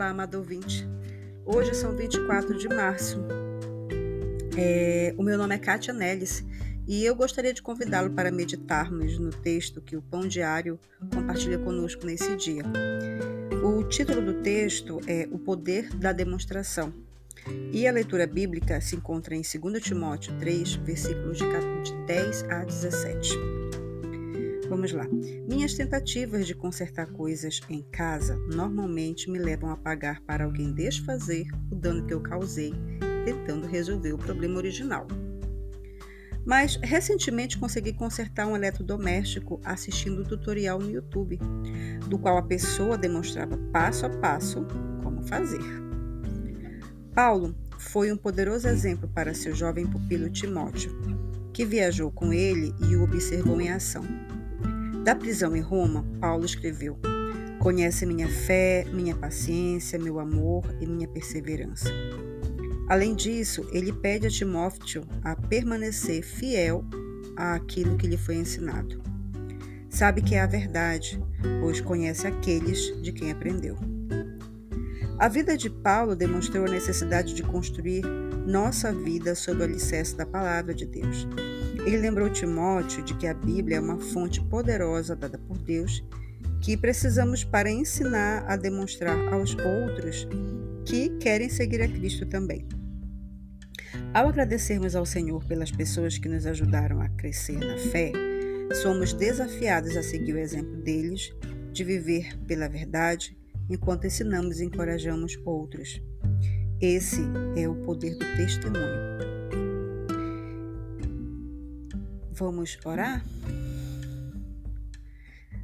amado ouvinte. Hoje são 24 de março. É, o meu nome é Kátia Nellis e eu gostaria de convidá-lo para meditarmos no texto que o Pão Diário compartilha conosco nesse dia. O título do texto é O Poder da Demonstração e a leitura bíblica se encontra em 2 Timóteo 3, versículos de 10 a 17. Vamos lá. Minhas tentativas de consertar coisas em casa normalmente me levam a pagar para alguém desfazer o dano que eu causei, tentando resolver o problema original. Mas recentemente consegui consertar um eletrodoméstico assistindo um tutorial no YouTube, do qual a pessoa demonstrava passo a passo como fazer. Paulo foi um poderoso exemplo para seu jovem pupilo Timóteo, que viajou com ele e o observou em ação. Da prisão em Roma, Paulo escreveu: Conhece minha fé, minha paciência, meu amor e minha perseverança. Além disso, ele pede a Timóteo a permanecer fiel àquilo que lhe foi ensinado. Sabe que é a verdade, pois conhece aqueles de quem aprendeu. A vida de Paulo demonstrou a necessidade de construir nossa vida sob o alicerce da palavra de Deus. Ele lembrou Timóteo de que a Bíblia é uma fonte poderosa dada por Deus que precisamos para ensinar a demonstrar aos outros que querem seguir a Cristo também. Ao agradecermos ao Senhor pelas pessoas que nos ajudaram a crescer na fé, somos desafiados a seguir o exemplo deles, de viver pela verdade, enquanto ensinamos e encorajamos outros. Esse é o poder do testemunho. Vamos orar?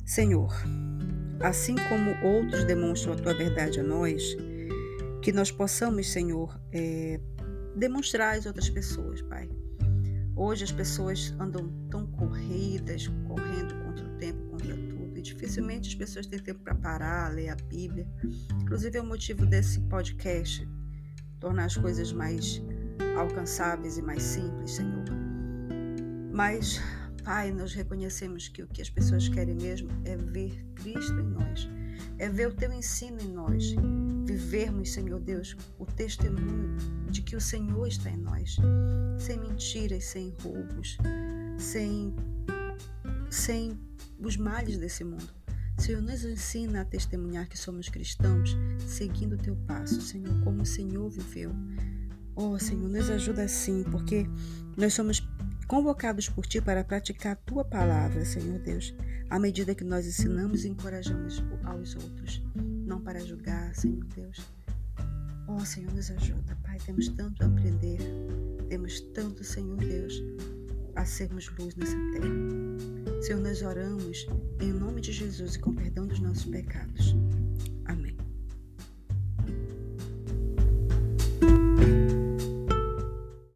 Senhor, assim como outros demonstram a tua verdade a nós, que nós possamos, Senhor, é, demonstrar às outras pessoas, Pai. Hoje as pessoas andam tão corridas, correndo contra o tempo, contra tudo, e dificilmente as pessoas têm tempo para parar, ler a Bíblia. Inclusive é o motivo desse podcast, tornar as coisas mais alcançáveis e mais simples, Senhor. Mas, Pai, nós reconhecemos que o que as pessoas querem mesmo é ver Cristo em nós, é ver o teu ensino em nós, vivermos, Senhor Deus, o testemunho de que o Senhor está em nós, sem mentiras, sem roubos, sem, sem os males desse mundo. Senhor, nos ensina a testemunhar que somos cristãos, seguindo o teu passo, Senhor, como o Senhor viveu. Oh, Senhor, nos ajuda assim, porque nós somos convocados por Ti para praticar a Tua palavra, Senhor Deus, à medida que nós ensinamos e encorajamos aos outros, não para julgar, Senhor Deus. Oh, Senhor, nos ajuda, Pai, temos tanto a aprender, temos tanto, Senhor Deus, a sermos luz nessa terra. Senhor, nós oramos em nome de Jesus e com perdão dos nossos pecados.